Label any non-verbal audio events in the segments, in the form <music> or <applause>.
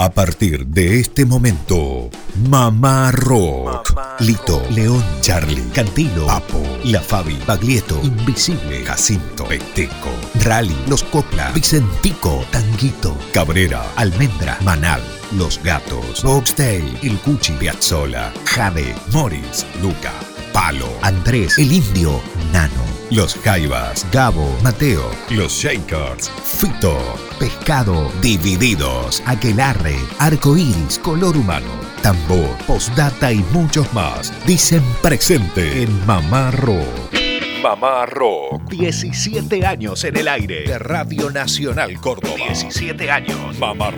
A partir de este momento, Mamá Rock. Lito, León, Charlie, Cantilo, Papo, La Fabi, Baglietto, Invisible, Jacinto, Peteco, Rally, Los Copla, Vicentico, Tanguito, Cabrera, Almendra, Manal, Los Gatos, Boxtail, El Cuchi, Piazzola, Jade, Morris, Luca, Palo, Andrés, El Indio, Nano, Los Jaivas, Gabo, Mateo, Los Shakers, Fito, Pescado, Divididos, Aquelarre, Arcoiris, Color Humano, Tambor, Postdata y muchos más. Dicen presente en Mamá Rock. Mamá Rock. 17 años en el aire de Radio Nacional Córdoba. 17 años. Mamá.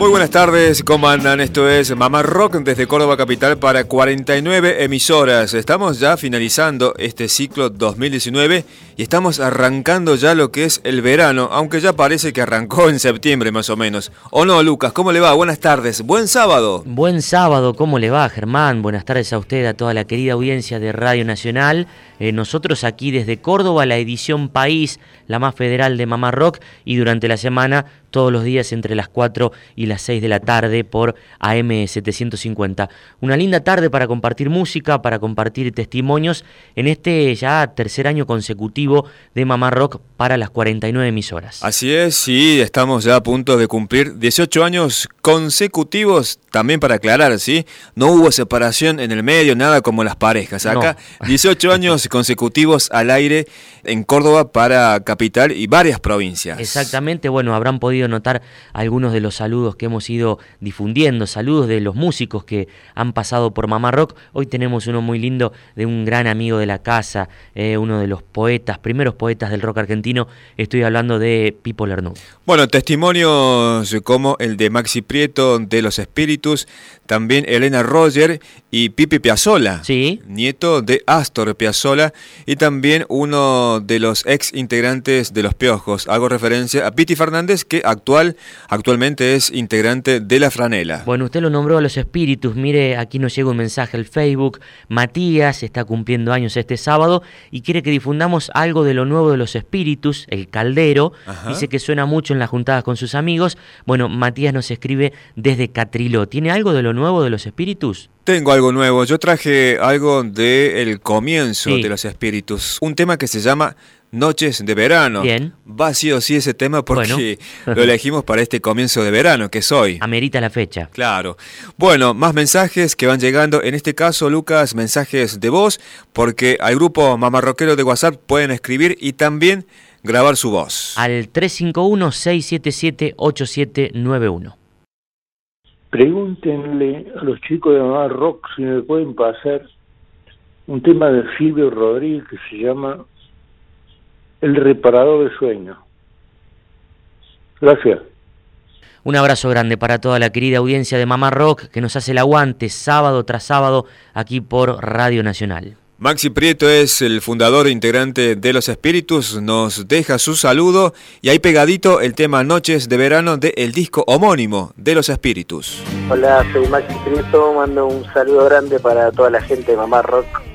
Muy buenas tardes, ¿cómo andan? Esto es Mamá Rock desde Córdoba Capital para 49 emisoras. Estamos ya finalizando este ciclo 2019 y estamos arrancando ya lo que es el verano, aunque ya parece que arrancó en septiembre más o menos. ¿O no, Lucas? ¿Cómo le va? Buenas tardes. Buen sábado. Buen sábado, ¿cómo le va, Germán? Buenas tardes a usted, a toda la querida audiencia de Radio Nacional. Eh, nosotros aquí desde Córdoba, la edición País, la más federal de Mamá Rock, y durante la semana todos los días entre las 4 y las 6 de la tarde por AM750. Una linda tarde para compartir música, para compartir testimonios en este ya tercer año consecutivo de Mamá Rock para las 49 emisoras. Así es, sí, estamos ya a punto de cumplir 18 años consecutivos, también para aclarar, ¿sí? No hubo separación en el medio, nada como las parejas. Acá 18 <laughs> años consecutivos al aire en Córdoba para capital y varias provincias. Exactamente, bueno, habrán podido notar algunos de los saludos que hemos ido difundiendo, saludos de los músicos que han pasado por Mamá Rock. Hoy tenemos uno muy lindo de un gran amigo de la casa, eh, uno de los poetas, primeros poetas del rock argentino. Estoy hablando de Pipo Lernoux. Bueno, testimonios como el de Maxi Prieto de Los Espíritus, también Elena Roger y Pipe Piazzola, sí. nieto de Astor Piazzola, y también uno de los ex integrantes de Los Piojos. Hago referencia a Piti Fernández, que actual, actualmente es integrante de La Franela. Bueno, usted lo nombró a Los Espíritus. Mire, aquí nos llega un mensaje al Facebook. Matías está cumpliendo años este sábado y quiere que difundamos algo de lo nuevo de Los Espíritus, El Caldero. Dice que suena mucho en las juntadas con sus amigos. Bueno, Matías nos escribe desde Catriló. ¿Tiene algo de lo nuevo de Los Espíritus? Tengo algo nuevo. Yo traje algo del el comienzo de Los Espíritus. Un tema que se llama Noches de Verano. Bien. Va sí o sí ese tema porque lo elegimos para este comienzo de verano, que es hoy. Amerita la fecha. Claro. Bueno, más mensajes que van llegando. En este caso, Lucas, mensajes de voz, porque al grupo Mamarroquero de WhatsApp pueden escribir y también grabar su voz. Al 351-677-8791. Pregúntenle a los chicos de Mamá Rock si me pueden pasar un tema de Silvio Rodríguez que se llama el reparador de sueños. Gracias. Un abrazo grande para toda la querida audiencia de Mamá Rock que nos hace el aguante sábado tras sábado aquí por Radio Nacional. Maxi Prieto es el fundador e integrante de Los Espíritus, nos deja su saludo y ahí pegadito el tema Noches de Verano del disco homónimo de Los Espíritus. Hola, soy Maxi Prieto, mando un saludo grande para toda la gente de Mamá Rock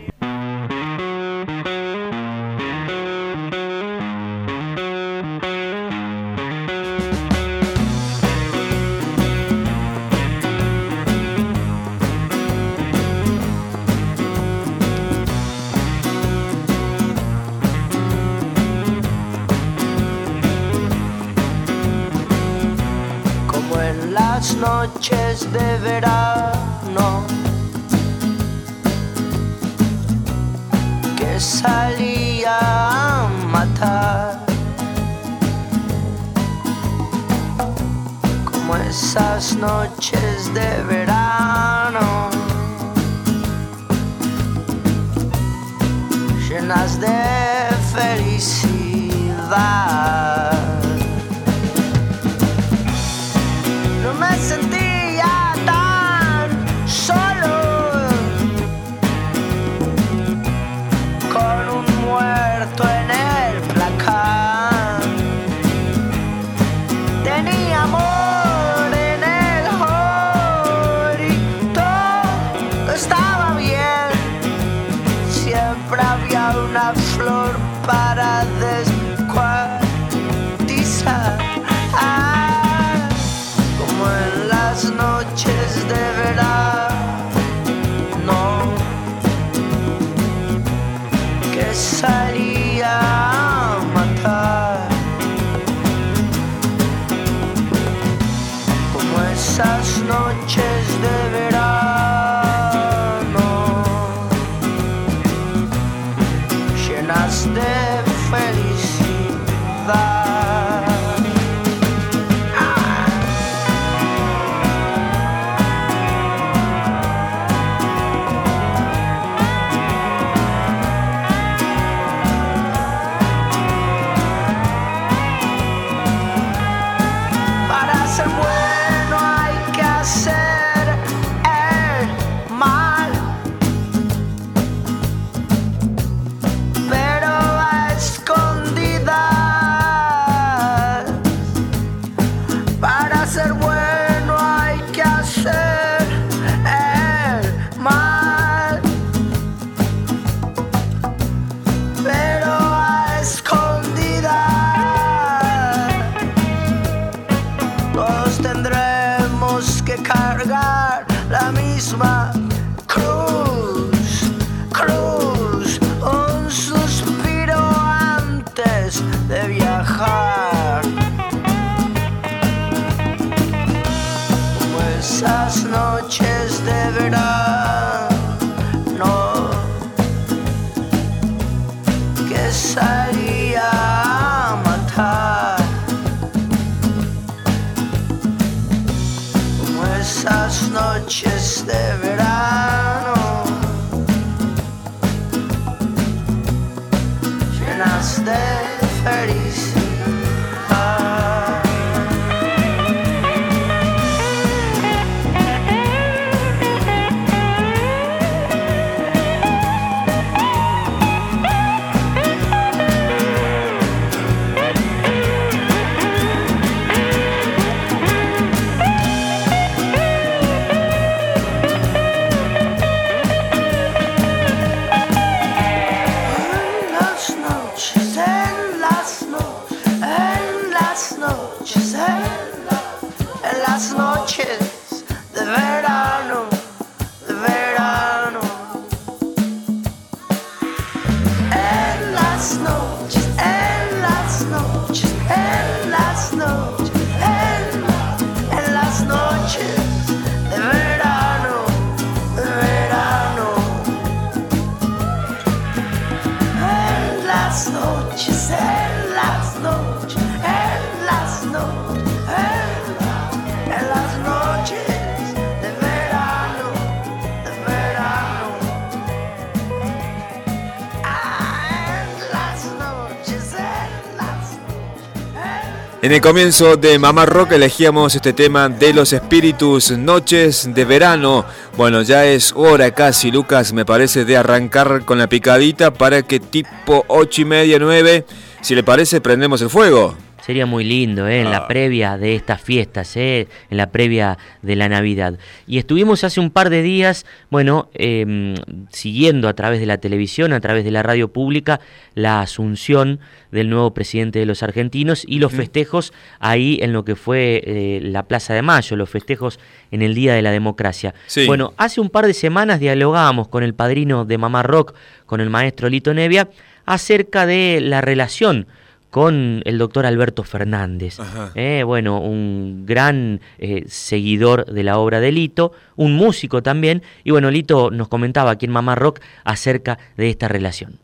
en el comienzo de Mamá Rock elegíamos este tema de los espíritus, noches de verano. Bueno, ya es hora casi, Lucas, me parece, de arrancar con la picadita para que tipo ocho y media, nueve, si le parece, prendemos el fuego. Sería muy lindo, ¿eh? en la Ah. previa de estas fiestas, ¿eh? en la previa de la Navidad. Y estuvimos hace un par de días, bueno, em, siguiendo a través de la televisión, a través de la radio pública, la asunción del nuevo presidente de los argentinos y los festejos ahí en lo que fue eh, la Plaza de Mayo, los festejos en el Día de la Democracia. Sí. Bueno, hace un par de semanas dialogábamos con el padrino de Mamá Rock, con el maestro Lito Nevia, acerca de la relación con el doctor Alberto Fernández. Eh, bueno, un gran eh, seguidor de la obra de Lito, un músico también, y bueno, Lito nos comentaba aquí en Mamá Rock acerca de esta relación.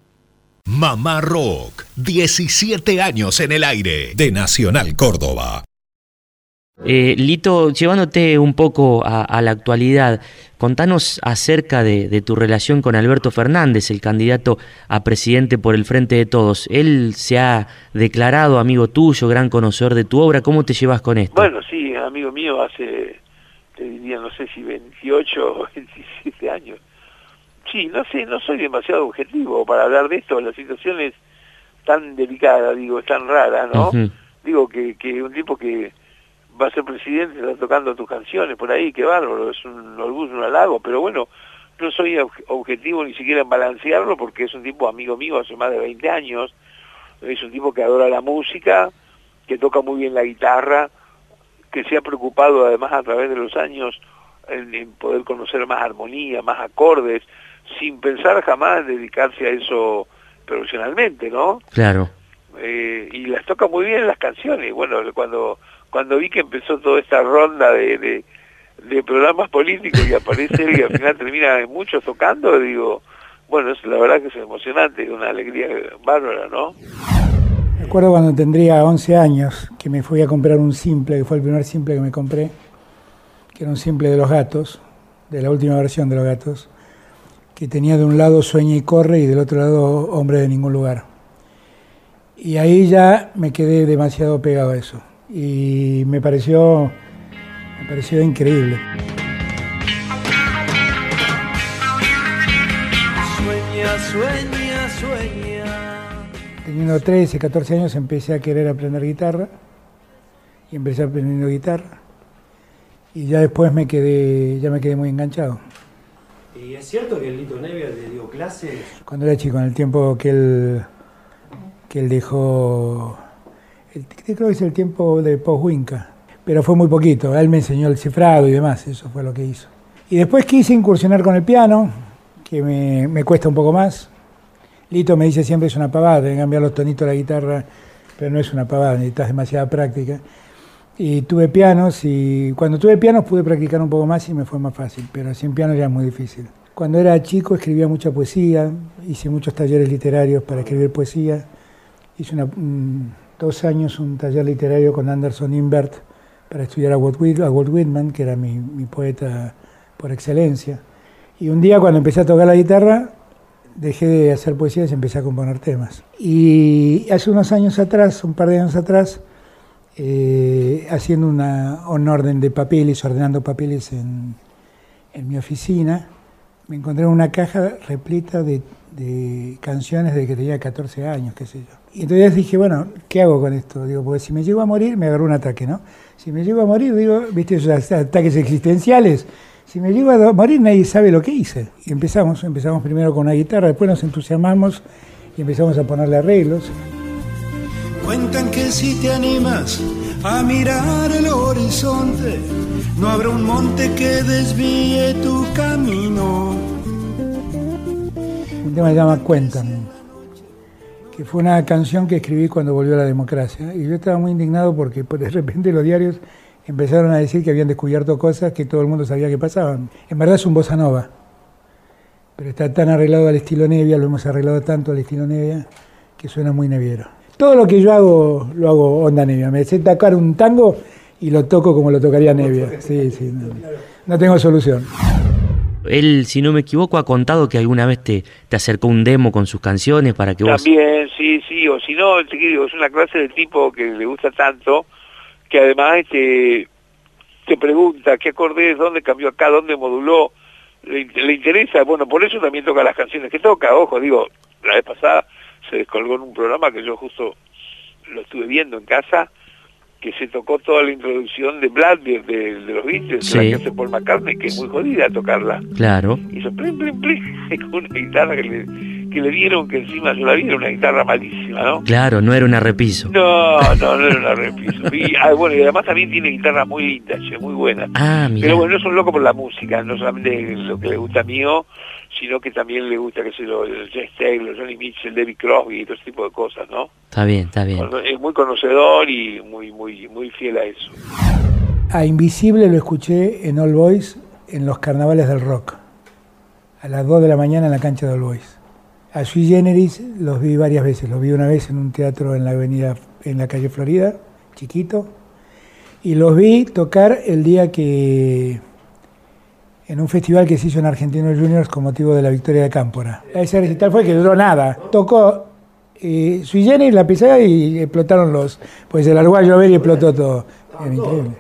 Mamá Rock, 17 años en el aire de Nacional Córdoba. Eh, Lito, llevándote un poco a, a la actualidad, contanos acerca de, de tu relación con Alberto Fernández, el candidato a presidente por el Frente de Todos. Él se ha declarado amigo tuyo, gran conocedor de tu obra. ¿Cómo te llevas con esto? Bueno, sí, amigo mío hace, te diría, no sé si 28 o 27 años. Sí, no sé, no soy demasiado objetivo para hablar de esto, la situación es tan delicada, digo, es tan rara, ¿no? Digo que, que un tipo que va a ser presidente está tocando tus canciones por ahí, qué bárbaro, es un orgullo, un halago, pero bueno, no soy ob- objetivo ni siquiera en balancearlo porque es un tipo amigo mío hace más de 20 años, es un tipo que adora la música, que toca muy bien la guitarra, que se ha preocupado además a través de los años en, en poder conocer más armonía, más acordes, sin pensar jamás en dedicarse a eso profesionalmente, ¿no? Claro. Eh, y las toca muy bien las canciones. Bueno, cuando cuando vi que empezó toda esta ronda de, de, de programas políticos y aparece él y al final <laughs> termina muchos tocando, digo, bueno, es, la verdad que es emocionante, una alegría bárbara, ¿no? Recuerdo cuando tendría 11 años que me fui a comprar un simple, que fue el primer simple que me compré, que era un simple de los gatos, de la última versión de los gatos, que tenía de un lado Sueña y Corre y del otro lado Hombre de ningún lugar. Y ahí ya me quedé demasiado pegado a eso. Y me pareció, me pareció increíble. Sueña, sueña, sueña. Teniendo 13, 14 años empecé a querer aprender guitarra y empecé aprendiendo guitarra y ya después me quedé, ya me quedé muy enganchado. ¿Y es cierto que el Lito Nevia le dio clases? Cuando era chico, en el tiempo que él, que él dejó, el- creo que es el tiempo de post-Winca, pero fue muy poquito, él me enseñó el cifrado y demás, eso fue lo que hizo. Y después quise incursionar con el piano, que me, cuesta un poco más. Lito me dice siempre es una pavada, de cambiar los tonitos de la guitarra, pero no es una pavada, necesitas demasiada práctica. Y tuve pianos y cuando tuve pianos pude practicar un poco más y me fue más fácil, pero sin piano ya es muy difícil. Cuando era chico escribía mucha poesía, hice muchos talleres literarios para escribir poesía. Hice una- un- dos años un taller literario con Anderson Invert para estudiar a Walt, Whitman, que era mi, poeta por excelencia. Y un día cuando empecé a tocar la guitarra, dejé de hacer poesías y empecé a componer temas. Y hace unos años atrás, un par de años atrás, eh, haciendo una, un orden de papeles, ordenando papeles en, mi oficina, me encontré una caja repleta de canciones de que tenía 14 años, qué sé yo. Y entonces dije, bueno, ¿qué hago con esto? Digo, porque si me llego a morir, me agarró un ataque, ¿no? Si me llego a morir, digo, viste, esos ataques existenciales. Si me llego a morir, nadie sabe lo que hice. Y empezamos, empezamos primero con una guitarra, después nos entusiasmamos y empezamos a ponerle arreglos. Cuentan que si te animas a mirar el horizonte, no habrá un monte que desvíe tu camino. Un tema que se llama Cuéntame, que fue una canción que escribí cuando volvió la democracia. Y yo estaba muy indignado porque pues, de repente los diarios empezaron a decir que habían descubierto cosas que todo el mundo sabía que pasaban. En verdad es un bossa nova, pero está tan arreglado al estilo Nevia, lo hemos arreglado tanto al estilo Nevia, que suena muy neviero. Todo lo que yo hago, lo hago onda Nevia. Me sé tocar un tango y lo toco como lo tocaría Nevia. Sí, sí, no, no tengo solución. Él, si no me equivoco, ha contado que alguna vez te, te acercó un demo con sus canciones para que vos... También, sí, sí, o si no, es una clase de tipo que le gusta tanto, que además este, te pregunta qué acorde es, dónde cambió acá, dónde moduló, le, le interesa, bueno, por eso también toca las canciones que toca, ojo, digo, la vez pasada se descolgó en un programa que yo justo lo estuve viendo en casa, que se tocó toda la introducción de Blackbeard, de, de los Beatles, Sí. la que hace Paul McCartney, que es muy jodida tocarla. Claro. Hizo plim, plim, plim, <laughs> con una guitarra que le, que le dieron, que encima yo la vi, era una guitarra malísima, ¿no? Claro, no era una repiso. No, no, no era una repiso. Y, ah, bueno, y además también tiene guitarras muy lindas, che, muy buenas. Ah, mira. Pero bueno, es un loco por la música, no solamente lo que le gusta a mío, sino que también le gusta, qué sé yo, el James Taylor, Johnny Mitchell, David Crosby y todo ese tipo de cosas, ¿no? Está bien, está bien. Es muy conocedor y muy, muy, muy fiel a eso. A Invisible lo escuché en All Boys en los carnavales del rock, a las 2 de la mañana en la cancha de All Boys. A Sui Generis los vi varias veces, los vi una vez en un teatro en la avenida, en la calle Florida, chiquito, y los vi tocar el día que, en un festival que se hizo en Argentinos Juniors con motivo de la victoria de Cámpora. Ese recital fue que duró nada, tocó eh, Sui Generis la pisada y explotaron los, pues el largó a llover y explotó todo. Era increíble.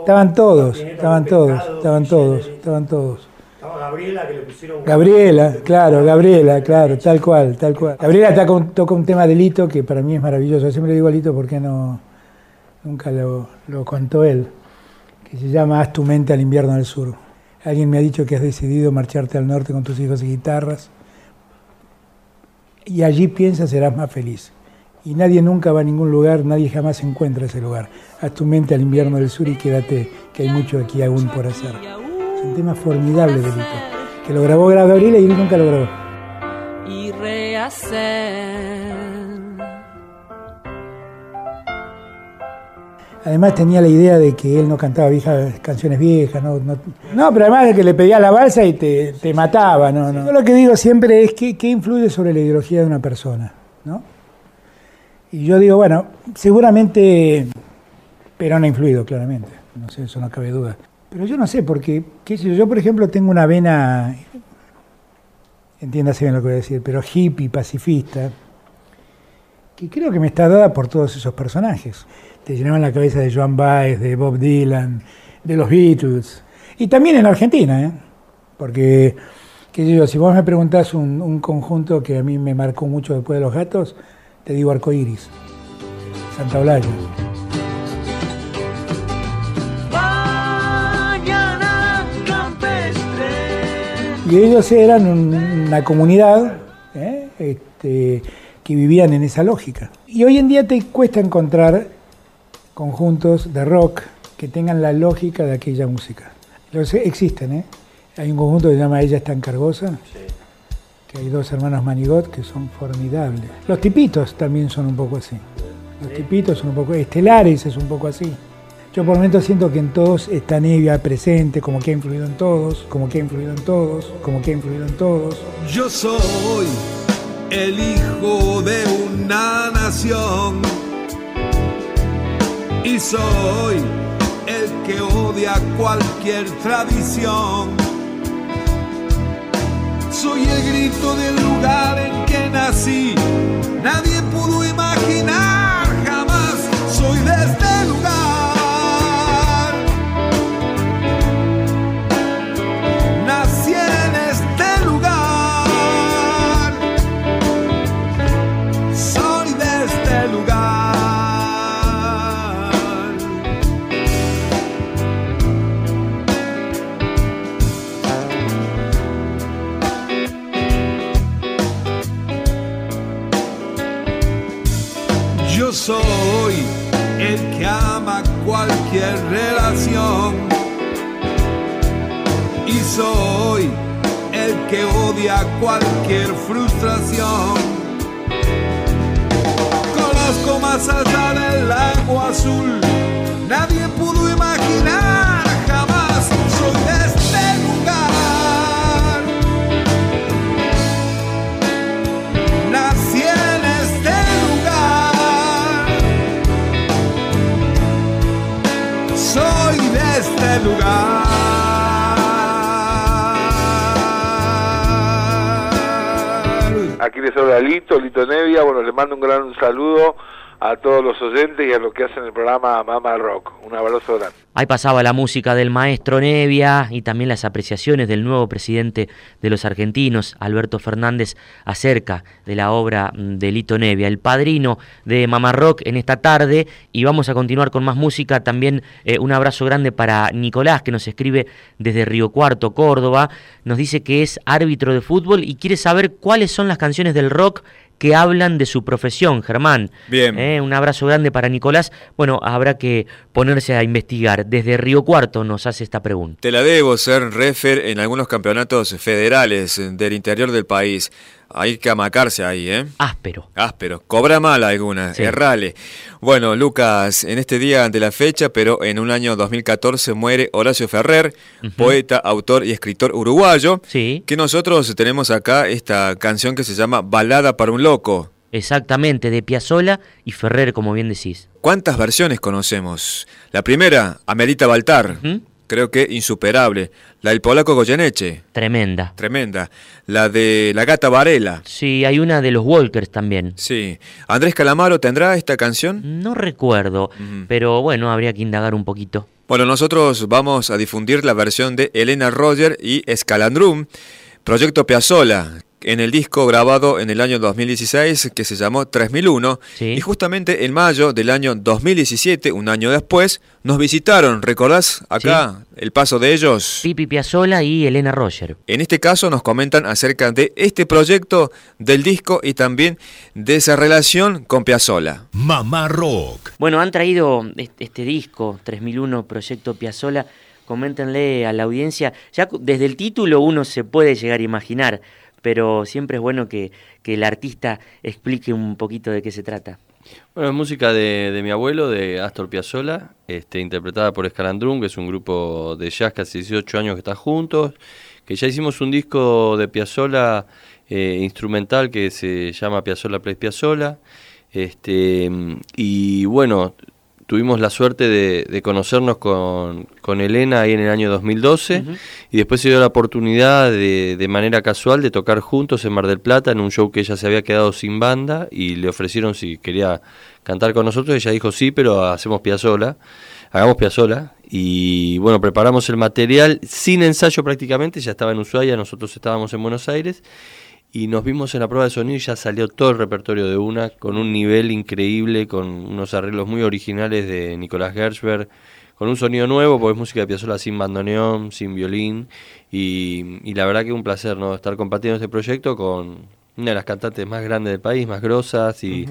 Estaban todos, estaban todos, estaban todos, estaban todos. Gabriela que le pusieron... Gabriela, claro, Gabriela, claro, tal cual, tal cual. Gabriela toca un, toca un tema de Lito que para mí es maravilloso. Siempre le digo a Lito por qué no, nunca lo, lo contó él, que se llama Haz tu mente al invierno del sur. Alguien me ha dicho que has decidido marcharte al norte con tus hijos y guitarras. Y allí piensas serás más feliz. Y nadie nunca va a ningún lugar, nadie jamás encuentra ese lugar. Haz tu mente al invierno del sur y quédate, que hay mucho aquí aún por hacer. Es un tema formidable, Delito, que lo grabó Gabriela y él nunca lo grabó. Y rehacer. Además tenía la idea de que él no cantaba viejas, canciones viejas, no, no, no, pero además de que le pedía la balsa y te, te mataba, no, no. Yo lo que digo siempre es que, qué influye sobre la ideología de una persona, ¿no? Y yo digo, bueno, seguramente Perón ha influido, claramente, no sé, eso no cabe duda. Pero yo no sé, porque, qué sé yo, yo por ejemplo tengo una vena, entiéndase bien lo que voy a decir, pero hippie, pacifista, que creo que me está dada por todos esos personajes te llenaban la cabeza de Joan Baez, de Bob Dylan, de los Beatles. Y también en Argentina, ¿eh? porque, qué sé yo, si vos me preguntás un, un, conjunto que a mí me marcó mucho después de los gatos, te digo Arcoiris, Santa Olalla. Y ellos eran una comunidad ¿eh? este, que vivían en esa lógica. Y hoy en día te cuesta encontrar conjuntos de rock que tengan la lógica de aquella música. Los existen, ¿eh? Hay un conjunto que se llama Ella está en Cargosa, que hay dos hermanos Manigot que son formidables. Los tipitos también son un poco así. Los tipitos son un poco... Estelares es un poco así. Yo por momentos siento que en todos está Nevia presente, como que ha influido en todos, como que ha influido en todos, como que ha influido en todos. Yo soy el hijo de una nación y soy el que odia cualquier tradición. Soy el grito del lugar en que nací, soy el que odia cualquier frustración. Conozco más allá del lago azul, nadie pudo imaginar jamás, soy de este lugar. Nací en este lugar. Soy de este lugar. Aquí les habla Lito, Lito Nevia. Bueno, les mando un gran saludo a todos los oyentes y a los que hacen el programa Mama Rock. Un abrazo grande. Ahí pasaba la música del maestro Nevia y también las apreciaciones del nuevo presidente de los argentinos, Alberto Fernández, acerca de la obra de Lito Nevia, el padrino de Mamá Rock en esta tarde. Y vamos a continuar con más música. También eh, un abrazo grande para Nicolás, que nos escribe desde Río Cuarto, Córdoba. Nos dice que es árbitro de fútbol y quiere saber cuáles son las canciones del rock que hablan de su profesión, Germán. Bien. Eh, un abrazo grande para Nicolás. Bueno, habrá que ponerse a investigar. Desde Río Cuarto nos hace esta pregunta. Te la debo ser refer en algunos campeonatos federales del interior del país. Hay que amacarse ahí, ¿eh? Áspero. Áspero. Cobra mal alguna, Sí. errale. Bueno, Lucas, en este día de la fecha, pero en un año 2014 muere Horacio Ferrer, poeta, autor y escritor uruguayo. Sí. Que nosotros tenemos acá esta canción que se llama Balada para un loco. Exactamente, de Piazzola y Ferrer, como bien decís. ¿Cuántas versiones conocemos? La primera, Amerita Baltar. Creo que insuperable. La del polaco Goyeneche. Tremenda. Tremenda. La de La Gata Varela. Sí, hay una de los Walkers también. Sí. ¿Andrés Calamaro tendrá esta canción? No recuerdo, pero bueno, habría que indagar un poquito. Bueno, nosotros vamos a difundir la versión de Elena Roger y Escalandrum, Proyecto Piazzola, en el disco grabado en el año 2016 que se llamó 3001 y justamente en mayo del año 2017, un año después, nos visitaron, ¿recordás acá el paso de ellos? Pipi Piazzola y Elena Roger. En este caso nos comentan acerca de este proyecto del disco y también de esa relación con Piazzola. Mamá Rock. Bueno, han traído este, este disco 3001 Proyecto Piazzola. Coméntenle a la audiencia, ya desde el título uno se puede llegar a imaginar pero siempre es bueno que, el artista explique un poquito de qué se trata. Bueno, es música de, mi abuelo, de Astor Piazzolla, este, interpretada por Escalandrum, que es un grupo de jazz que hace 18 años que está juntos, que ya hicimos un disco de Piazzolla eh, instrumental que se llama Piazzolla Plays Piazzolla, este, y bueno, tuvimos la suerte de, conocernos con, Elena ahí en el año 2012 y después se dio la oportunidad de, de, manera casual de tocar juntos en Mar del Plata en un show que ella se había quedado sin banda y le ofrecieron si quería cantar con nosotros. Ella dijo sí, pero hacemos piazola, hagamos piazola y bueno, preparamos el material sin ensayo prácticamente, ya estaba en Ushuaia, nosotros estábamos en Buenos Aires y nos vimos en la prueba de sonido y ya salió todo el repertorio de una, con un nivel increíble, con unos arreglos muy originales de Nicolás Gershberg, con un sonido nuevo, porque es música de Piazzolla sin bandoneón, sin violín, y, la verdad que un placer ¿no? estar compartiendo este proyecto con una de las cantantes más grandes del país, más grosas y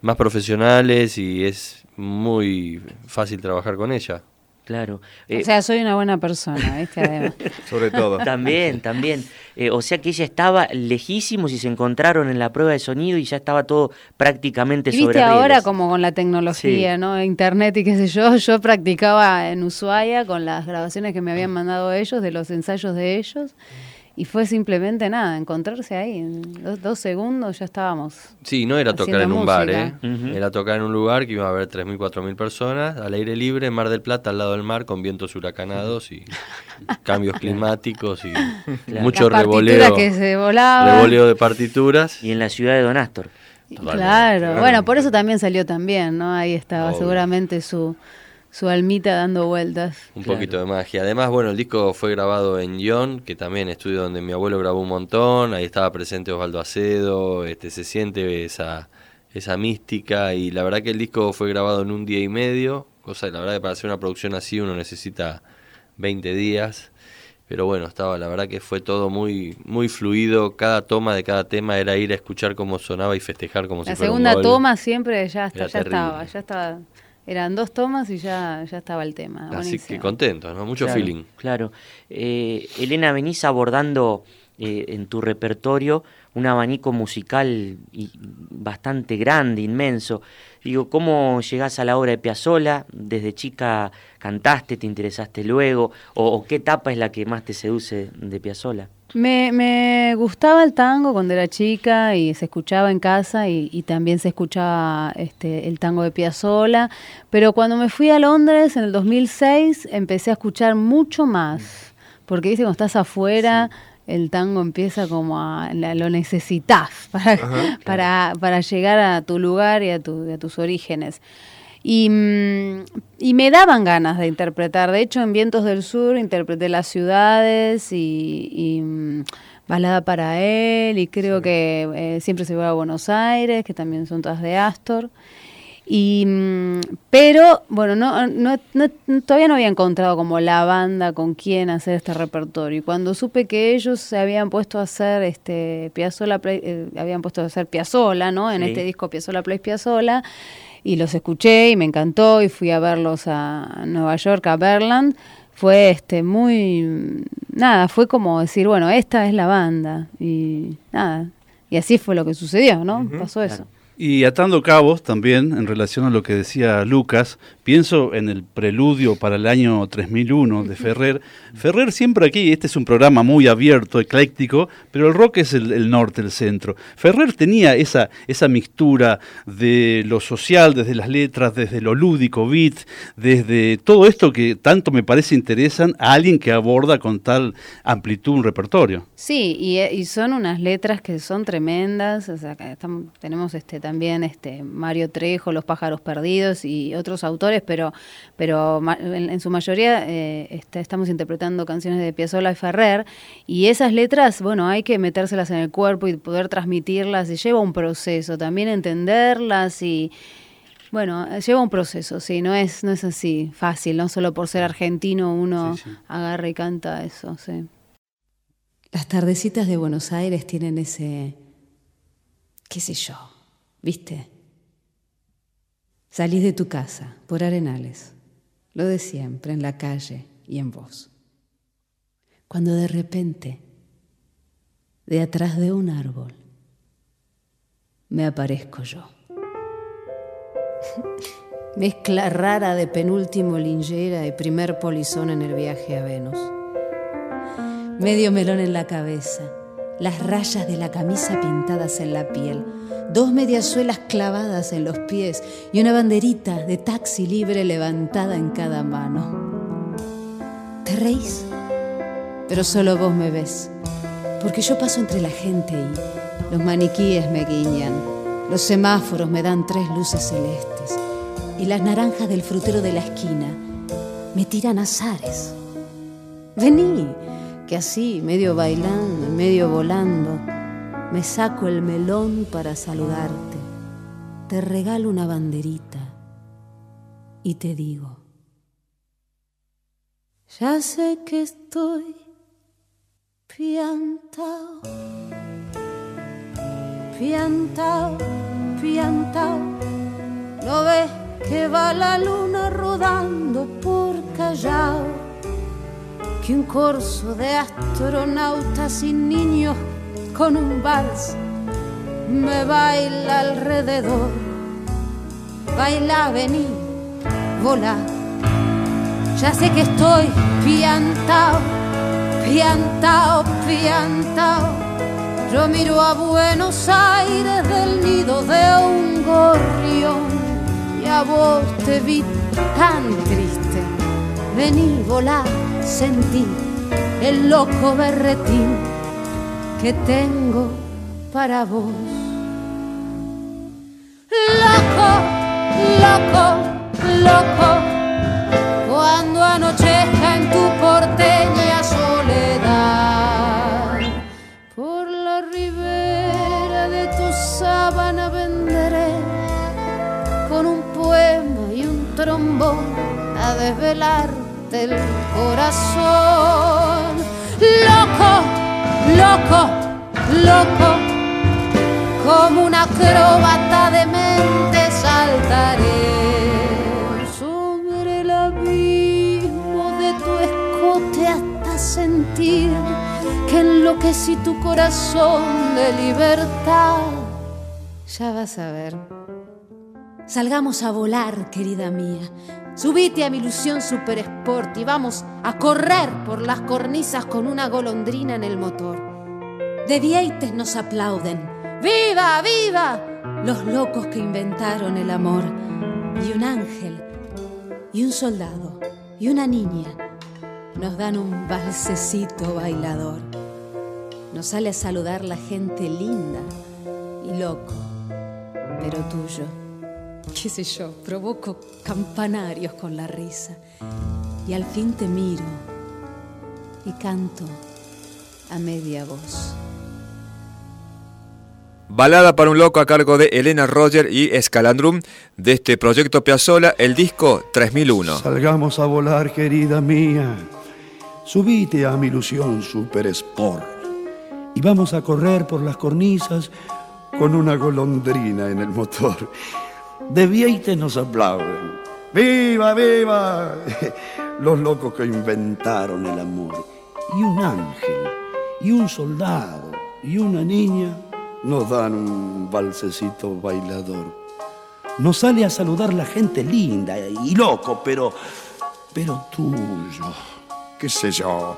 más profesionales, y es muy fácil trabajar con ella. Claro. o eh, sea, soy una buena persona, ¿viste? <laughs> Sobre todo. También, también. Eh, o sea que ella estaba lejísimos y se encontraron en la prueba de sonido y ya estaba todo prácticamente ¿Y Viste ahora como con la tecnología, ¿no? Internet y qué sé yo. Yo practicaba en Ushuaia con las grabaciones que me habían mandado ellos, de los ensayos de ellos. Y fue simplemente nada, encontrarse ahí. En dos, segundos ya estábamos. Sí, no era tocar en un bar, ¿eh? Era tocar en un lugar que iba a haber 3.000, 4.000 personas, al aire libre, en Mar del Plata, al lado del mar, con vientos huracanados y <laughs> cambios climáticos y mucho revoleo. que se volaba. Revoleo de partituras. Y en la ciudad de Don Astor. Claro, bueno, por eso también salió también, ¿no? Ahí estaba seguramente su su almita dando vueltas. Un poquito de magia. Además, bueno, el disco fue grabado en Yon, que también estudio donde mi abuelo grabó un montón. Ahí estaba presente Osvaldo Acedo. Este, se siente esa, esa mística. Y la verdad que el disco fue grabado en un día y medio. Cosa, la verdad que para hacer una producción así uno necesita 20 días. Pero bueno, estaba, la verdad que fue todo muy, muy fluido. Cada toma de cada tema era ir a escuchar cómo sonaba y festejar como la si fuera La segunda toma siempre ya, está, ya estaba, ya estaba eran dos tomas y ya, ya estaba el tema. Así que contento, ¿no? Mucho feeling. Claro. Eh, Elena, venís abordando eh, en tu repertorio un abanico musical bastante grande, inmenso. Digo, ¿cómo llegás a la obra de Piazzolla? ¿Desde chica cantaste, te interesaste luego? ¿O, qué etapa es la que más te seduce de Piazzolla? Me, me, gustaba el tango cuando era chica y se escuchaba en casa y, también se escuchaba este, el tango de Piazzolla, pero cuando me fui a Londres en el 2006 empecé a escuchar mucho más, porque dice cuando estás afuera el tango empieza como a lo necesitas <laughs> para, para, llegar a tu lugar y a, tu, a tus orígenes. Y, mm, y, me daban ganas de interpretar. De hecho, en Vientos del Sur interpreté las ciudades y, mm, Balada para él y creo que eh, siempre se va a Buenos Aires, que también son todas de Astor. Y, mm, pero, bueno, no, no, todavía no había encontrado como la banda con quién hacer este repertorio. Y cuando supe que ellos se habían puesto a hacer este Piazzolla, eh, habían puesto a hacer Piazzolla, ¿no? En este disco Piazzolla Play Piazzolla, y los escuché y me encantó y fui a verlos a Nueva York, a Berland. Fue este muy nada, fue como decir, bueno, esta es la banda y nada. Y así fue lo que sucedió, ¿no? Pasó eso. Y atando cabos también en relación a lo que decía Lucas, pienso en el preludio para el año 3001 de Ferrer. Ferrer siempre aquí, este es un programa muy abierto, ecléctico, pero el rock es el, norte, el centro. Ferrer tenía esa, esa mixtura de lo social, desde las letras, desde lo lúdico, beat, desde todo esto que tanto me parece interesan a alguien que aborda con tal amplitud un repertorio. Sí, y, son unas letras que son tremendas, o sea, tenemos este también este Mario Trejo, Los pájaros perdidos y otros autores, pero, pero en, su mayoría eh, este, estamos interpretando canciones de Piazzolla y Ferrer y esas letras, bueno, hay que metérselas en el cuerpo y poder transmitirlas y lleva un proceso, también entenderlas y bueno, lleva un proceso, sí, no es, no es así fácil, no solo por ser argentino uno agarra y canta eso, sí. Las tardecitas de Buenos Aires tienen ese, qué sé yo, ¿viste? Salís de tu casa por arenales, lo de siempre, en la calle y en vos. Cuando de repente, de atrás de un árbol, me aparezco yo. <laughs> Mezcla rara de penúltimo lingera y primer polizón en el viaje a Venus. Medio melón en la cabeza, las rayas de la camisa pintadas en la piel, dos mediasuelas clavadas en los pies y una banderita de taxi libre levantada en cada mano. ¿Te reís? Pero solo vos me ves, porque yo paso entre la gente y los maniquíes me guiñan los semáforos me dan tres luces celestes y las naranjas del frutero de la esquina me tiran azares. Vení, que así, medio bailando, medio volando, me saco el melón para saludarte. Te regalo una banderita y te digo, ya sé que estoy piantao piantao, piantao. ¿No ves que va la luna rodando por Callao? Que un corso de astronautas y niños con un vals me baila alrededor. Baila, vení, volá. Ya sé que estoy piantao, piantao, piantao yo miro a Buenos Aires del nido de un gorrión y a vos te vi tan triste. Vení, volá, sentí el loco berretín que tengo para vos. Loco, loco, loco, cuando anochezca en tu porteña soledad sábana venderé con un poema y un trombón a desvelarte el corazón. Loco, loco, loco, como una acróbata de mente saltaré sobre el abismo de tu escote hasta sentir que enloquecí tu corazón de libertad ya vas a ver. Salgamos a volar, querida mía. Subite a mi ilusión super sport y vamos a correr por las cornisas con una golondrina en el motor. De Vieites nos aplauden. ¡Viva, viva! Los locos que inventaron el amor. Y un ángel, y un soldado, y una niña nos dan un balsecito bailador. Nos sale a saludar la gente linda y loco pero tuyo. ¿Qué sé yo? Provoco campanarios con la risa. Y al fin te miro y canto a media voz. Balada para un loco a cargo de Elena Roger y Escalandrum de este proyecto Piazzola, el disco 3001. Salgamos a volar, querida mía. Subite a mi ilusión Super Sport y vamos a correr por las cornisas con una golondrina en el motor. De Vieite nos aplauden. ¡Viva, viva! <laughs> Los locos que inventaron el amor. Y un ángel, y un soldado, y una niña nos dan un balsecito bailador. Nos sale a saludar la gente linda y loco, pero, pero tuyo, qué sé yo.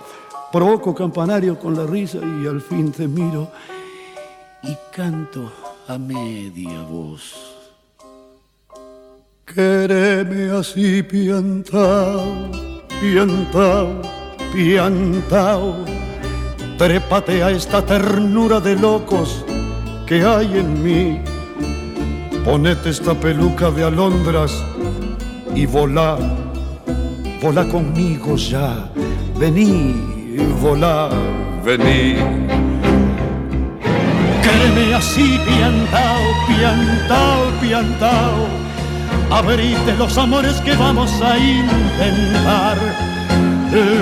Provoco campanario con la risa y al fin te miro y canto a media voz. Quereme así piantao, piantao, piantao, trépate a esta ternura de locos que hay en mí. Ponete esta peluca de alondras y volá, volá conmigo ya. Vení, volá, vení. Créeme así, piantao, piantao, piantao. Abrite los amores que vamos a intentar.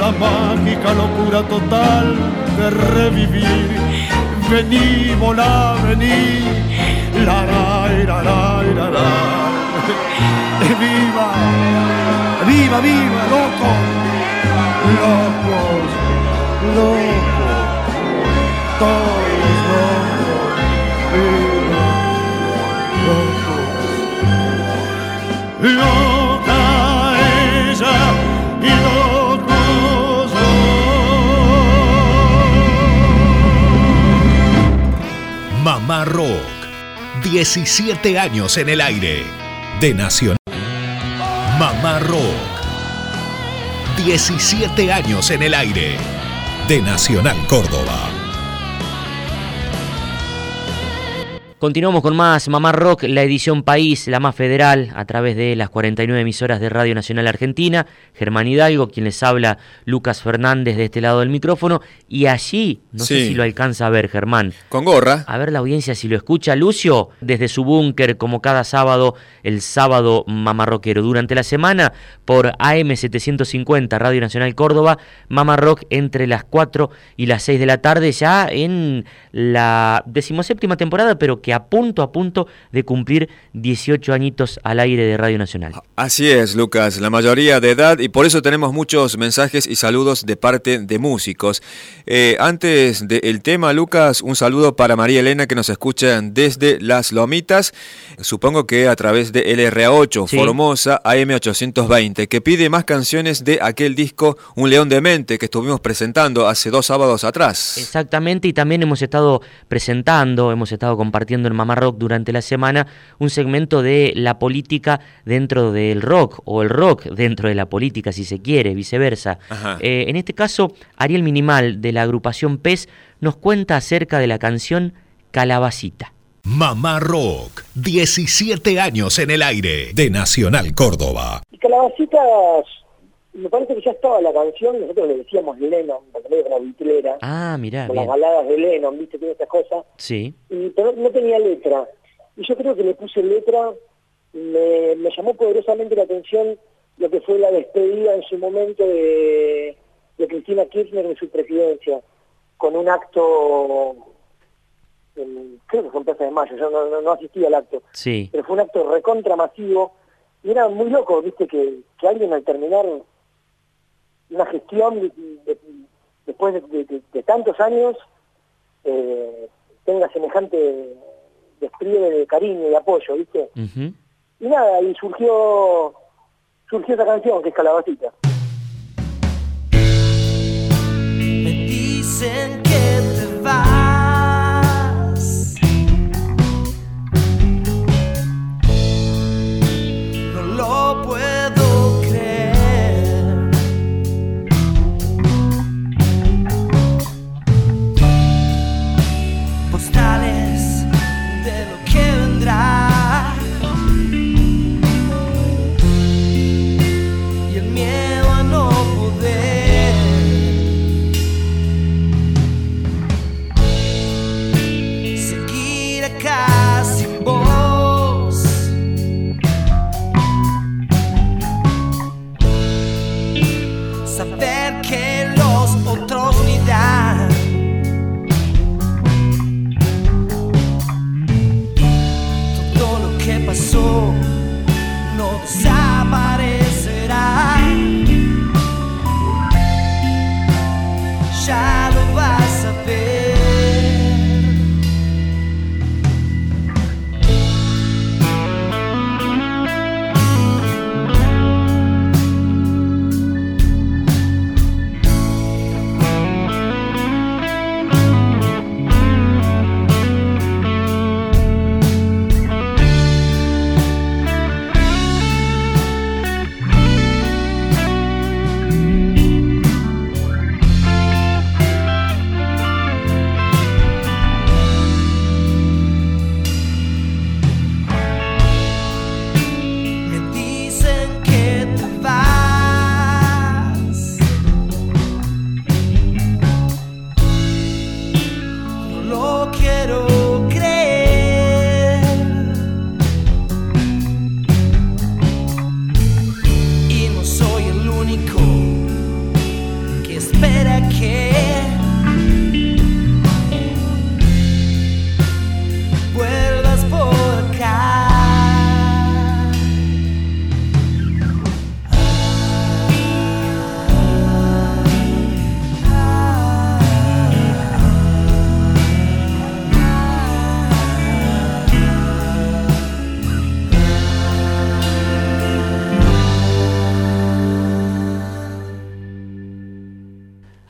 La mágica locura total de revivir. Vení, volá, vení. La, la, la, la, la, la. <laughs> Viva, viva, viva, loco. Locos, locos, todos locos. Mamá Rock. 17 años en el aire. De Nacional. Mamá Rock. 17 años en el aire. De Nacional Córdoba. Continuamos con más Mamá Rock, la edición País, la más federal, a través de las 49 emisoras de Radio Nacional Argentina. Germán Hidalgo, quien les habla, Lucas Fernández de este lado del micrófono. Y allí, no sé si lo alcanza a ver, Germán. Con gorra. A ver la audiencia si lo escucha. Lucio, desde su búnker, como cada sábado, el sábado mamarroquero. Durante la semana, por AM750, Radio Nacional Córdoba, Mamá Rock entre las 4 y las 6 de la tarde, ya en la decimoséptima temporada, pero que a punto a punto de cumplir 18 añitos al aire de Radio Nacional. Así es, Lucas, la mayoría de edad y por eso tenemos muchos mensajes y saludos de parte de músicos. Eh, antes del tema, Lucas, un saludo para María Elena que nos escucha desde Las Lomitas, supongo que a través de LRA8, Sí. Formosa AM820, que pide más canciones de aquel disco Un León de Mente que estuvimos presentando hace dos sábados atrás. Exactamente, y también hemos estado presentando, hemos estado compartiendo en Mamá Rock durante la semana un segmento de la política dentro del rock, o el rock dentro de la política, si se quiere, viceversa. Eh, en este caso, Ariel Minimal, de la agrupación PES, nos cuenta acerca de la canción Calabacita. Mamá Rock. 17 años en el aire. De Nacional Córdoba. Y Calabacitas, me parece que ya estaba la canción, nosotros le decíamos Lennon, porque medio como vitrera, Ah, mirá, con las baladas de Lennon, viste, todas estas cosas, Sí. y, pero no tenía letra. Y yo creo que le puse letra, me, me llamó poderosamente la atención lo que fue la despedida en su momento de, de Cristina Kirchner de su presidencia, con un acto, en- creo que fue en Plaza de Mayo, yo no, no, no asistí al acto, Sí. pero fue un acto recontra masivo y era muy loco, viste, que, que alguien al terminar una gestión de- de- después de, de- de- de tantos años eh, tenga semejante despliegue de cariño y apoyo, viste. Y nada, y surgió surgió esa canción que es Calabacita. Me dicen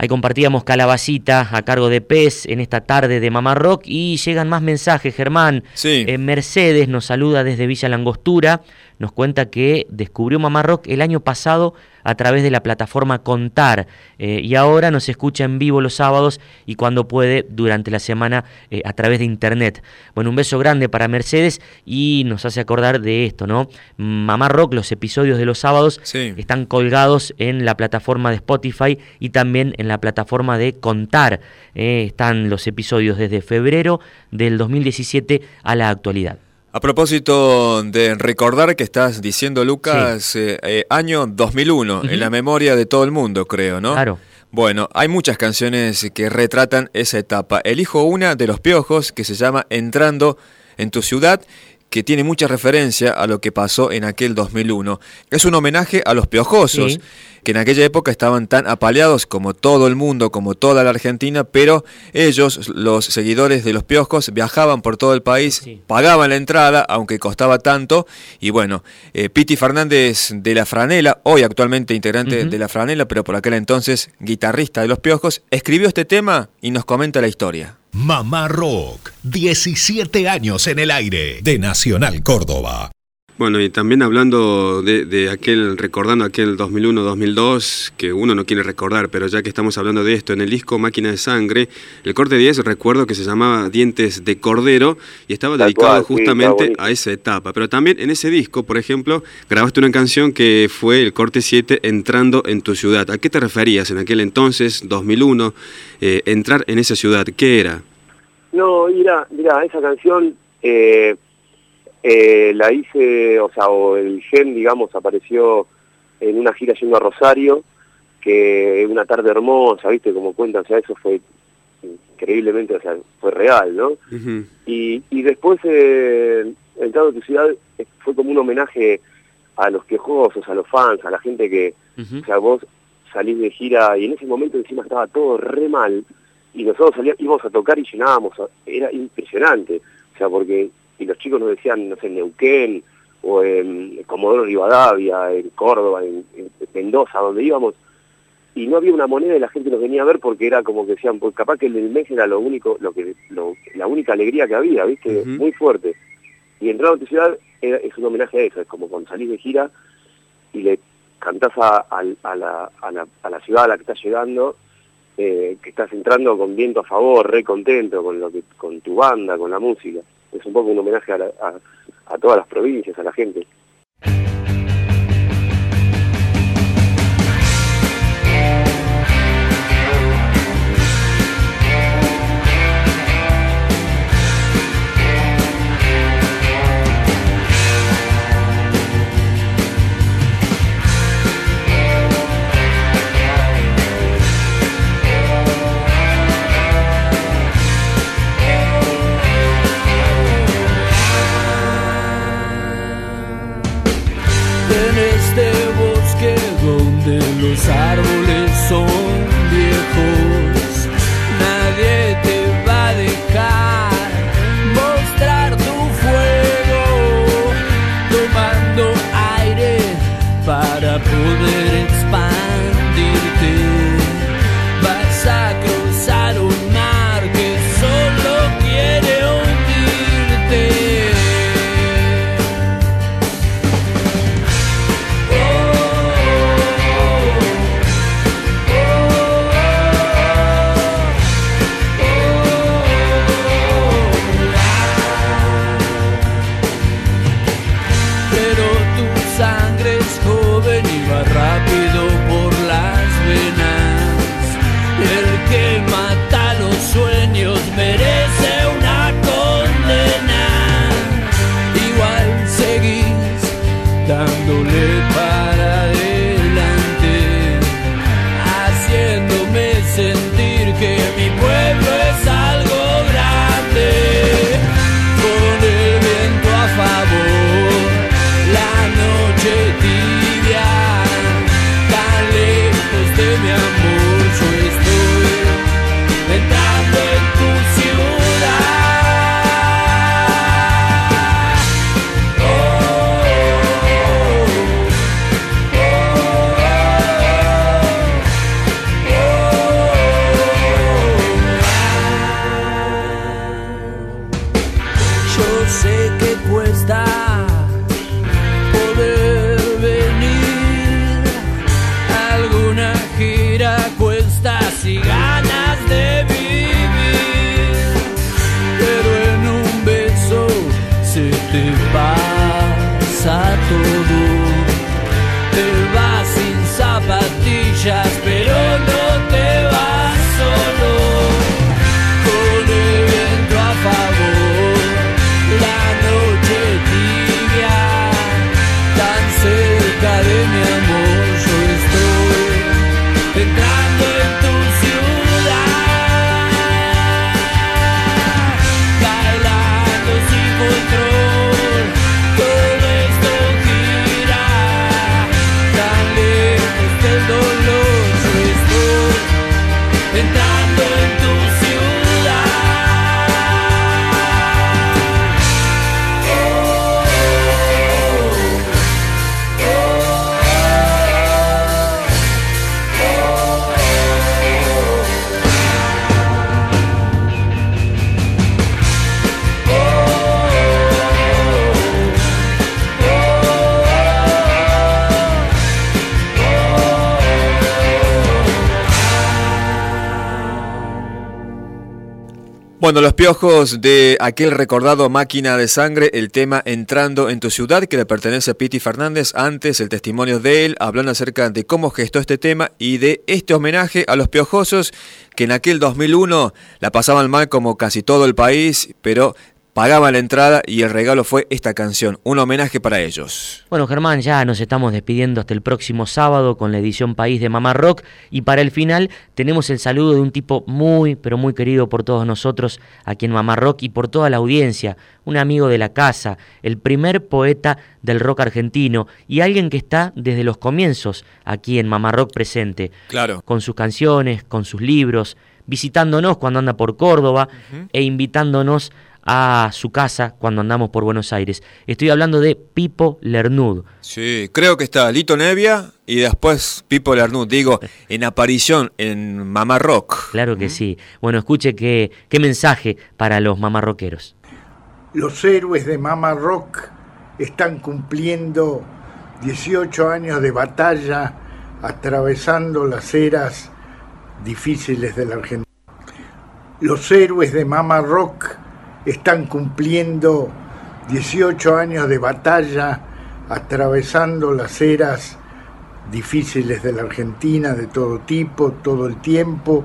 Ahí compartíamos Calabacita a cargo de Pez en esta tarde de Mamá Rock y llegan más mensajes, Germán. Sí. Eh, Mercedes nos saluda desde Villa Langostura, nos cuenta que descubrió Mamá Rock el año pasado a través de la plataforma Contar eh, y ahora nos escucha en vivo los sábados y cuando puede durante la semana eh, a través de internet. Bueno, un beso grande para Mercedes y nos hace acordar de esto, ¿no? Mamá Rock, los episodios de los sábados Sí. están colgados en la plataforma de Spotify y también en la plataforma de Contar. Eh, están los episodios desde febrero del 2017 a la actualidad. A propósito de recordar que estás diciendo, Lucas, eh, eh, año 2001, en la memoria de todo el mundo, creo, ¿no? Claro. Bueno, hay muchas canciones que retratan esa etapa. Elijo una de los piojos que se llama Entrando en tu ciudad, que tiene mucha referencia a lo que pasó en aquel 2001. Es un homenaje a los piojosos, Sí. Que en aquella época estaban tan apaleados como todo el mundo, como toda la Argentina, pero ellos, los seguidores de los piojos, viajaban por todo el país, pagaban la entrada, aunque costaba tanto, y bueno, eh, Piti Fernández de la Franela, hoy actualmente integrante de la Franela, pero por aquel entonces guitarrista de los piojos, escribió este tema y nos comenta la historia. Mamá Rock, 17 años en el aire de Nacional Córdoba. Bueno, y también hablando de, de aquel, recordando aquel 2001-2002, que uno no quiere recordar, pero ya que estamos hablando de esto, en el disco Máquina de Sangre, el corte 10 recuerdo que se llamaba Dientes de Cordero y estaba Tal dedicado cual, justamente a esa etapa. Pero también en ese disco, por ejemplo, grabaste una canción que fue el corte 7, Entrando en tu ciudad. ¿A qué te referías en aquel entonces, 2001, eh, entrar en esa ciudad? ¿Qué era? No, mira, mira, esa canción eh, eh, la hice, o sea, o el gen, digamos, apareció en una gira yendo a Rosario, que una tarde hermosa, ¿viste? Como cuentan, o sea, eso fue increíblemente, o sea, fue real, ¿no? Y, y después, eh, entrando a tu ciudad, fue como un homenaje a los quejosos, a los fans, a la gente que, o sea, vos salís de gira y en ese momento encima estaba todo re mal y nosotros salíamos, íbamos a tocar y llenábamos, era impresionante, o sea, porque, y los chicos nos decían, no sé, en Neuquén, o en Comodoro Rivadavia, en Córdoba, en, en Mendoza, donde íbamos, y no había una moneda y la gente nos venía a ver porque era como que decían, pues capaz que el del mes era lo único, lo que, lo- la única alegría que había, ¿viste? Muy fuerte. Y entrar a tu ciudad era- es un homenaje a eso, es como cuando salís de gira y le cantás a, a la, a, la, a la ciudad a la que estás llegando, eh, que estás entrando con viento a favor, re contento con, lo que, con tu banda, con la música. Es un poco un homenaje a, la- a, a todas las provincias, a la gente. Zapatillas, pero no te Bueno, los piojos de aquel recordado Máquina de Sangre, el tema Entrando en tu ciudad, que le pertenece a Piti Fernández, antes el testimonio de él, hablando acerca de cómo gestó este tema y de este homenaje a los piojosos que en aquel 2001 la pasaban mal como casi todo el país, pero pagaban la entrada y el regalo fue esta canción, un homenaje para ellos. Bueno, Germán, ya nos estamos despidiendo hasta el próximo sábado con la edición País de Mamá Rock y para el final tenemos el saludo de un tipo muy, pero muy querido por todos nosotros aquí en Mamá Rock y por toda la audiencia, un amigo de la casa, el primer poeta del rock argentino y alguien que está desde los comienzos aquí en Mamá Rock presente. Claro. Con sus canciones, con sus libros, visitándonos cuando anda por Córdoba e invitándonos a su casa cuando andamos por Buenos Aires. Estoy hablando de Pipo Lernud. Sí, creo que está Lito Nevia y después Pipo Lernud, digo, <laughs> en aparición en Mamá Rock. Claro que sí. Bueno, escuche qué, qué mensaje para los mamarroqueros. Los héroes de Mama Rock están cumpliendo 18 años de batalla atravesando las eras difíciles de la Argentina. Los héroes de Mama Rock están cumpliendo 18 años de batalla atravesando las eras difíciles de la Argentina de todo tipo, todo el tiempo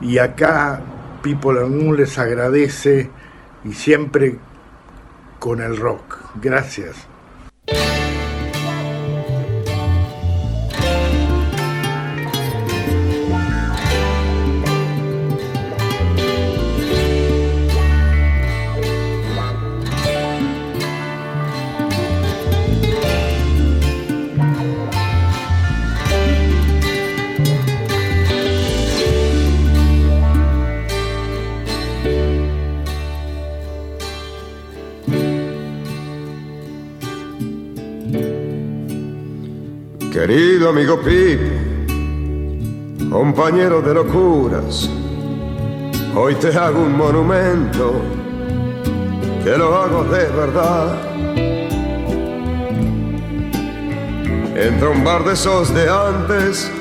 y acá Pipo Lanú les agradece y siempre con el rock. Gracias. Querido amigo Pip, compañero de locuras, hoy te hago un monumento, que lo hago de verdad. Entra un bar de esos de antes,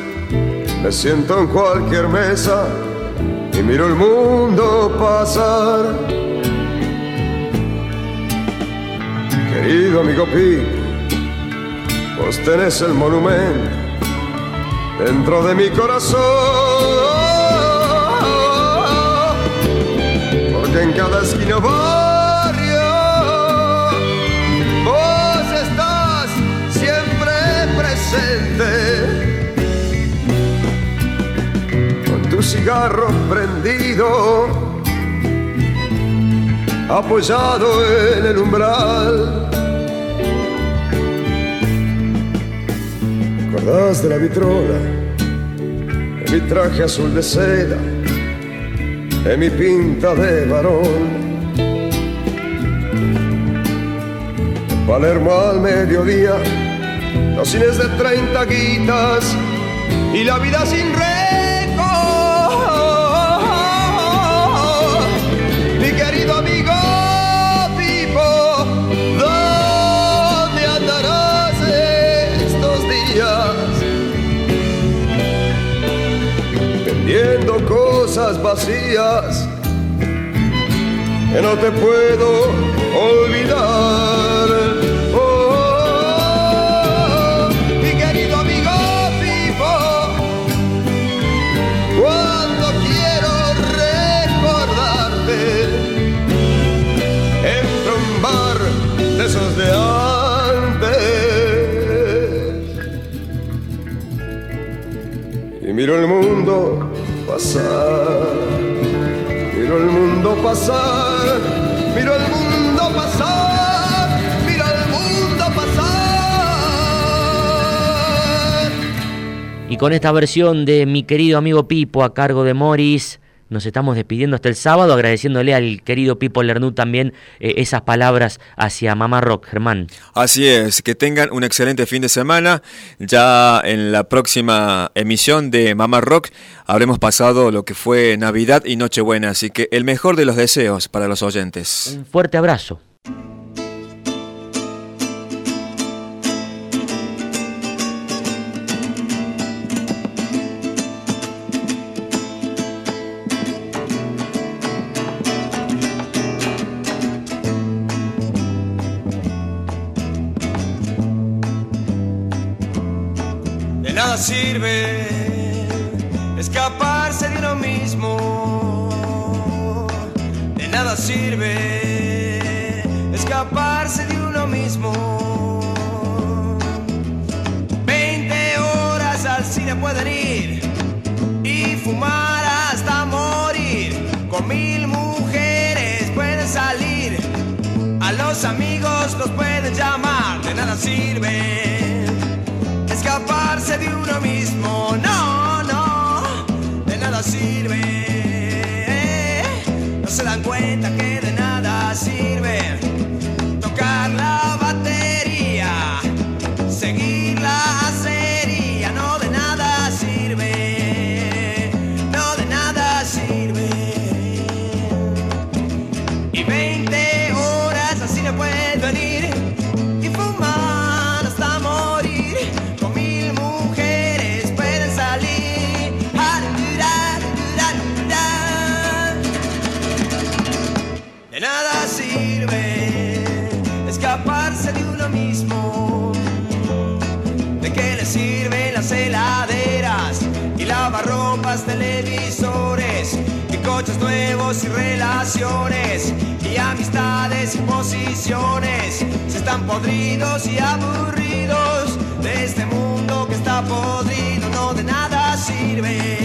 me siento en cualquier mesa y miro el mundo pasar. Querido amigo Pip, Vos tenés el monumento dentro de mi corazón. Porque en cada esquina barrio vos estás siempre presente. Con tu cigarro prendido, apoyado en el umbral. Acordás de la vitrola, de mi traje azul de seda, de mi pinta de varón. Palermo al mediodía, los cines de 30 guitas y la vida sin récord. Que no te puedo olvidar. Oh, mi querido amigo Pipo, cuando quiero recordarte, entro un bar de esos de antes y miro el mundo pasar, miro el mundo pasar, miro el mundo pasar, miro el mundo pasar. Y con esta versión de mi querido amigo Pipo a cargo de Morris, nos estamos despidiendo hasta el sábado, agradeciéndole al querido Pipo Lernú también eh, esas palabras hacia Mamá Rock, Germán. Así es, que tengan un excelente fin de semana. Ya en la próxima emisión de Mamá Rock habremos pasado lo que fue Navidad y Nochebuena, así que el mejor de los deseos para los oyentes. Un fuerte abrazo. Pueden ir y fumar hasta morir. Con mil mujeres pueden salir. A los amigos los pueden llamar. De nada sirve escaparse de uno mismo. No, no, de nada sirve. No se dan cuenta que y relaciones y amistades y posiciones? Si están podridos y aburridos de este mundo que está podrido, no de nada sirve.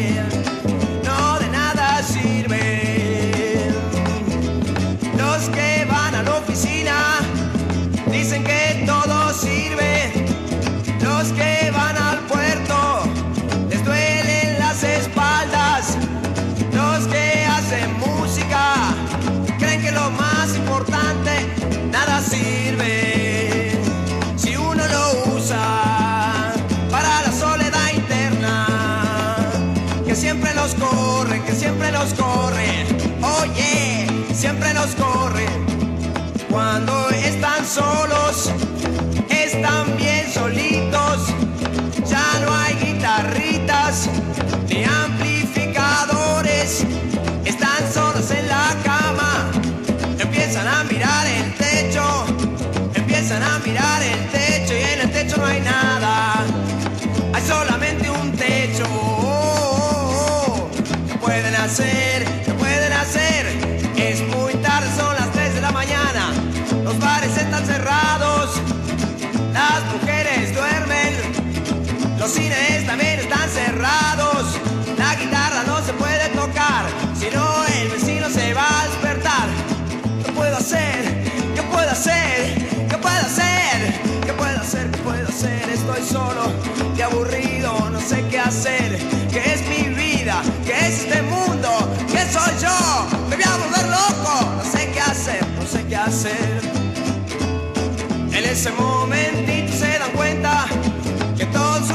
Siempre los corre. Cuando están solos, están bien solitos. Ya no hay guitarritas hacer. ¿Qué es mi vida? ¿Qué es este mundo? ¿Qué soy yo? Me voy a volver loco, no sé qué hacer, no sé qué hacer. En ese momentito se dan cuenta que todo es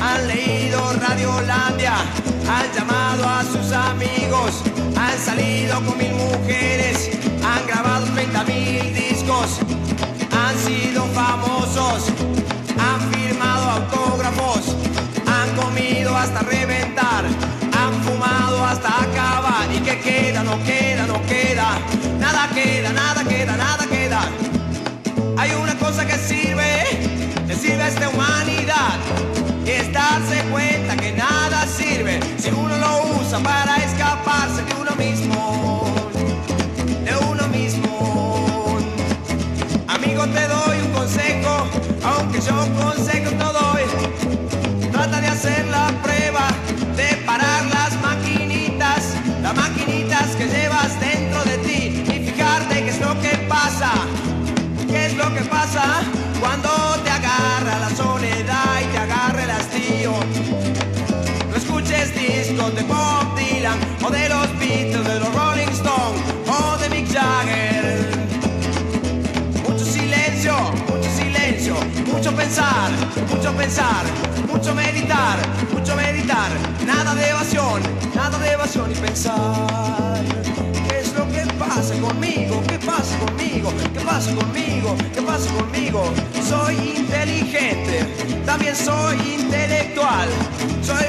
han leído Radiolandia, han llamado a sus amigos, han salido con mil mujeres, han grabado 30 mil discos, han sido famosos, han firmado autógrafos, han comido hasta reventar, han fumado hasta acabar. ¿Y que queda? No queda, no queda, nada queda, nada queda, nada queda. Hay una cosa que sirve, le sirve a esta humanidad. Es darse cuenta que nada sirve si uno lo usa para escaparse de uno mismo. De uno mismo. Amigo, te doy un consejo, aunque yo consejos no doy. Trata de hacer o de los Beatles, de los Rolling Stones o de Mick Jagger. Mucho silencio, mucho silencio, mucho pensar, mucho pensar, mucho meditar, mucho meditar. Nada de evasión, nada de evasión y pensar. ¿Qué es lo que pasa conmigo? ¿Qué pasa conmigo? ¿Qué pasa conmigo? ¿Qué pasa conmigo? Soy inteligente, también soy intelectual. Soy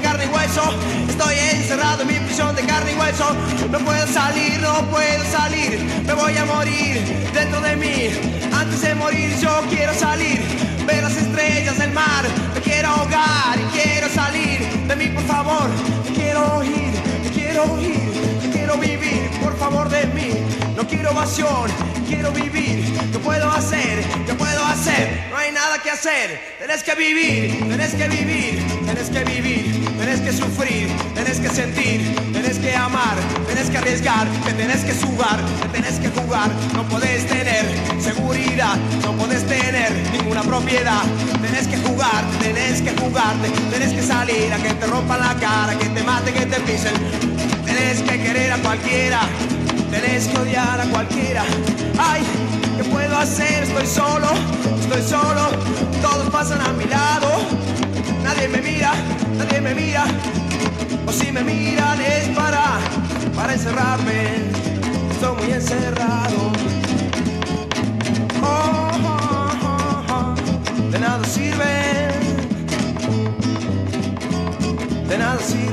carne y hueso. Estoy encerrado en mi prisión de carne y hueso. No puedo salir, no puedo salir. Me voy a morir dentro de mí. Antes de morir yo quiero salir. Ver las estrellas del mar. Me quiero ahogar y quiero salir de mí, por favor. Te quiero oír, te quiero oír, quiero vivir, por favor de mí. No quiero evasión, quiero vivir. ¿Qué puedo hacer? ¿Qué puedo hacer? No hay nada que hacer. Tenés que vivir, tenés que vivir, tenés que vivir, tenés que sufrir, tenés que sentir, tenés que amar, tenés que arriesgar, que tenés que jugar, que tenés que jugar. No podés tener seguridad, no podés tener ninguna propiedad. Tenés que jugar, tenés que jugarte, tenés que salir a que te rompan la cara, que te maten, que te pisen. Tenés que querer a cualquiera, tenés que odiar a cualquiera. Ay, ¿qué puedo hacer? Estoy solo, estoy solo, todos pasan a mi lado. Nadie me mira, nadie me mira. O si me miran es para, para encerrarme. Estoy muy encerrado. Oh. De nada sirve. De nada sirve.